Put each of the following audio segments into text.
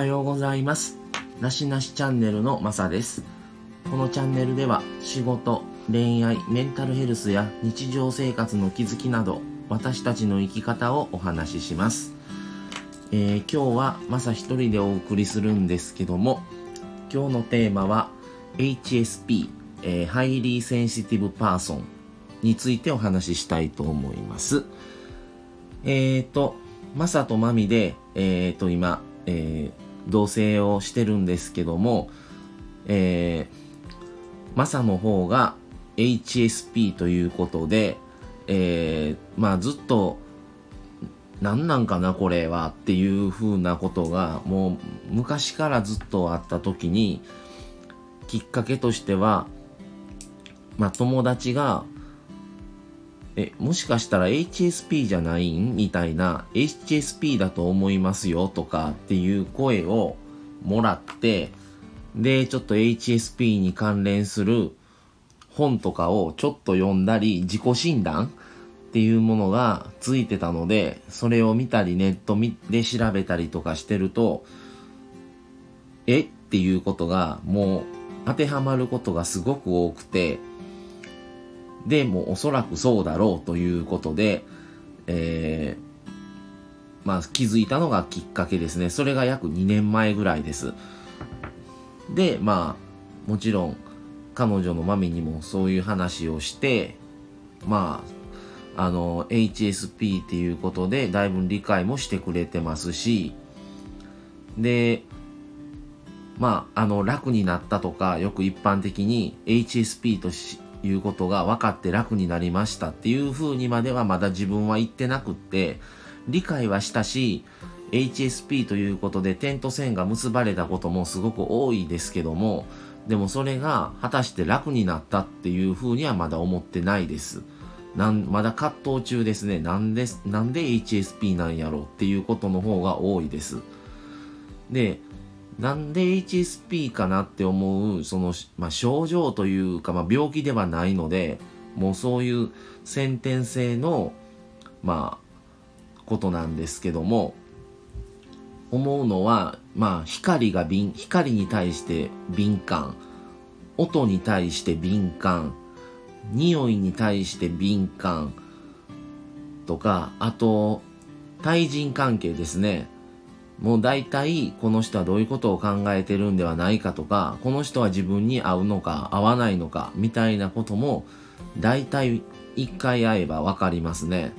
はようございます。なしなしチャンネルのまさです。このチャンネルでは仕事、恋愛、メンタルヘルスや日常生活の気づきなど私たちの生き方をお話しします。えー今日はまさ一人でお送りするんですけども今日のテーマは HSP、えー Highly Sensitive Person についてお話ししたいと思います。えーと、マサとマミで、えーと、今、えー同棲をしてるんですけども、えー、マサの方が HSP ということで、えーまあずっと、何なんかなこれはっていう風なことがもう昔からずっとあった時にきっかけとしてはまあ友達がえもしかしたら HSP じゃないんみたいな HSP だと思いますよとかっていう声をもらってでちょっと HSP に関連する本とかをちょっと読んだり自己診断っていうものがついてたのでそれを見たりネットで調べたりとかしてるとえ？っていうことがもう当てはまることがすごく多くてでもおそらくそうだろうということで、えーまあ気づいたのがきっかけですね。それが約2年前ぐらいです。でまあもちろん彼女のマミにもそういう話をしてまああの HSP っていうことでだいぶ理解もしてくれてますしでまああの楽になったとかよく一般的に HSP としいうことが分かって楽になりましたっていうふうにまではまだ自分は言ってなくって理解はしたし HSP ということで点と線が結ばれたこともすごく多いですけどもでもそれが果たして楽になったっていうふうにはまだ思ってないです。なんまだ葛藤中ですね。なんでなんで HSP なんやろっていうことの方が多いです。でなんで HSP かなって思うその、まあ、症状というか、まあ、病気ではないのでもうそういう先天性のまあことなんですけども思うのはまあ光が敏光に対して敏感音に対して敏感匂いに対して敏感とかあと対人関係ですね。もう大体この人はどういうことを考えてるんではないかとかこの人は自分に合うのか合わないのかみたいなことも大体一回会えば分かりますね。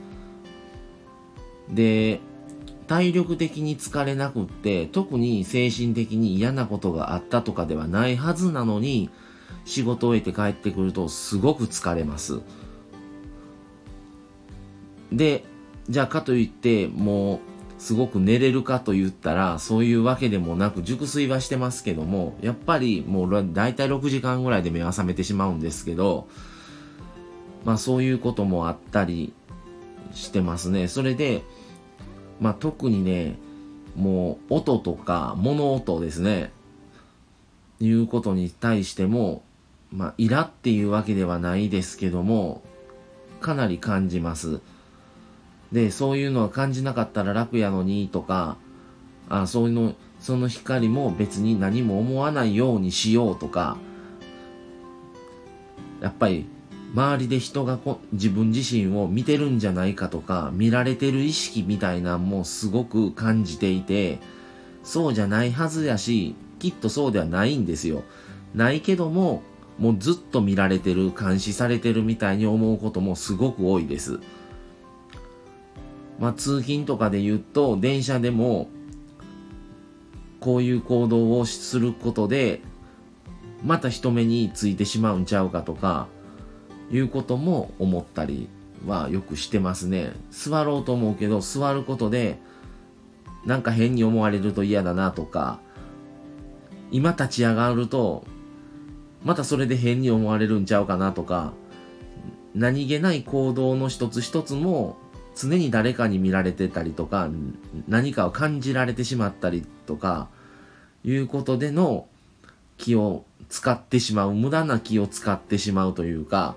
で体力的に疲れなくって特に精神的に嫌なことがあったとかではないはずなのに仕事を終えて帰ってくるとすごく疲れます。でじゃあかといってもうすごく寝れるかと言ったらそういうわけでもなく熟睡はしてますけどもやっぱりもう大体6時間ぐらいで目は覚めてしまうんですけどまあそういうこともあったりしてますね。それでまあ特にねもう音とか物音ですね。いうことに対してもまあイラっていうわけではないですけどもかなり感じます。でそういうのは感じなかったら楽やのにとかあそういうのその光も別に何も思わないようにしようとかやっぱり周りで人がこ自分自身を見てるんじゃないかとか見られてる意識みたいなんもすごく感じていてそうじゃないはずやしきっとそうではないんですよ。ないけどももうずっと見られてる監視されてるみたいに思うこともすごく多いです。まあ、通勤とかで言うと電車でもこういう行動をすることでまた人目についてしまうんちゃうかとかいうことも思ったりはよくしてますね。座ろうと思うけど座ることでなんか変に思われると嫌だなとか今立ち上がるとまたそれで変に思われるんちゃうかなとか何気ない行動の一つ一つも常に誰かに見られてたりとか何かを感じられてしまったりとかいうことでの気を使ってしまう無駄な気を使ってしまうというか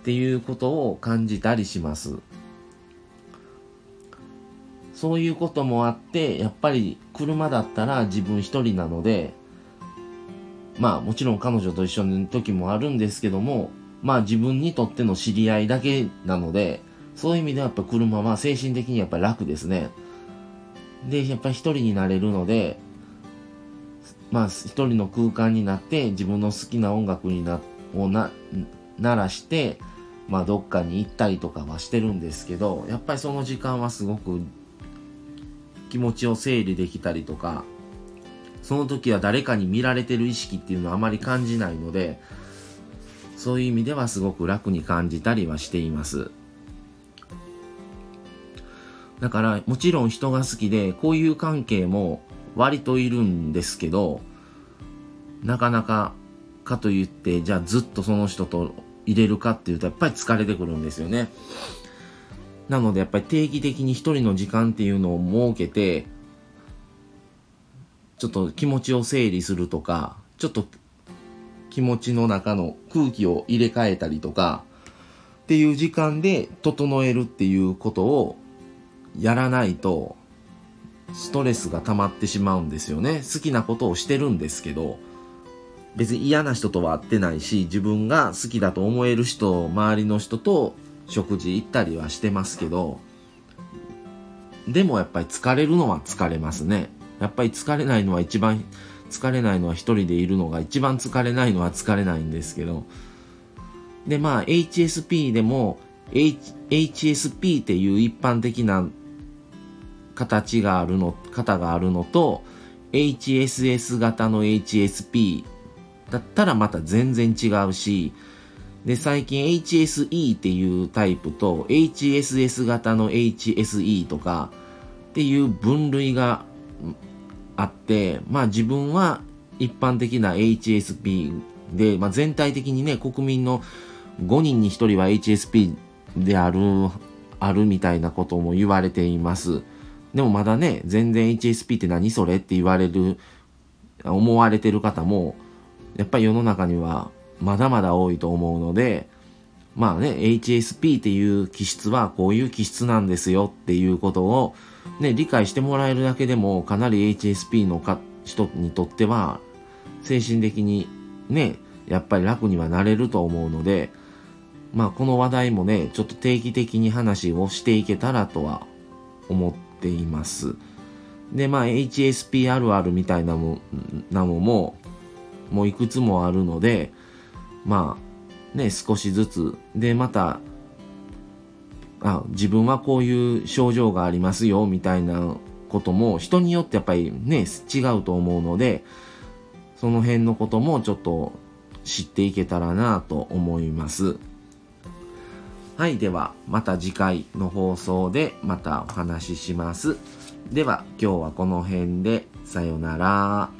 っていうことを感じたりします。そういうこともあってやっぱり車だったら自分一人なのでまあもちろん彼女と一緒の時もあるんですけどもまあ自分にとっての知り合いだけなのでそういう意味ではやっぱ車は精神的にやっぱ楽ですね。でやっぱり一人になれるのでまあ一人の空間になって自分の好きな音楽になをな鳴らしてまあどっかに行ったりとかはしてるんですけどやっぱりその時間はすごく気持ちを整理できたりとかその時は誰かに見られてる意識っていうのはあまり感じないのでそういう意味ではすごく楽に感じたりはしています。だからもちろん人が好きでこういう関係も割といるんですけどなかなかかといってじゃあずっとその人と入れるかっていうとやっぱり疲れてくるんですよね。なのでやっぱり定期的に一人の時間っていうのを設けてちょっと気持ちを整理するとかちょっと気持ちの中の空気を入れ替えたりとかっていう時間で整えるっていうことをやらないとストレスが溜まってしまうんですよね。好きなことをしてるんですけど別に嫌な人とは会ってないし自分が好きだと思える人周りの人と食事行ったりはしてますけどでもやっぱり疲れるのは疲れますね。やっぱり疲れないのは一番疲れないのは一人でいるのが一番疲れないのは疲れないんですけどでまあ HSP でも、H、HSP っていう一般的な形があるの型があるのと HSS 型の HSP だったらまた全然違うしで最近 HSE っていうタイプと HSS 型の HSE とかっていう分類があって、まあ自分は一般的な HSP で、まあ、全体的にね、国民の5人に1人は HSP である、あるみたいなことも言われています。でもまだね、全然 HSP って何それって言われる、思われてる方も、やっぱり世の中にはまだまだ多いと思うので、まあね、HSP っていう気質はこういう気質なんですよっていうことを、ね、理解してもらえるだけでもかなり HSP のか人にとっては精神的にね、やっぱり楽にはなれると思うので、まあこの話題もね、ちょっと定期的に話をしていけたらとは思ってています。で、まあ HSP あるあるみたいなもなのも、もういくつもあるので、まあね、少しずつ、で、またあ自分はこういう症状がありますよみたいなことも人によってやっぱりね違うと思うのでその辺のこともちょっと知っていけたらなと思いますはいではまた次回の放送でまたお話ししますでは今日はこの辺でさよなら。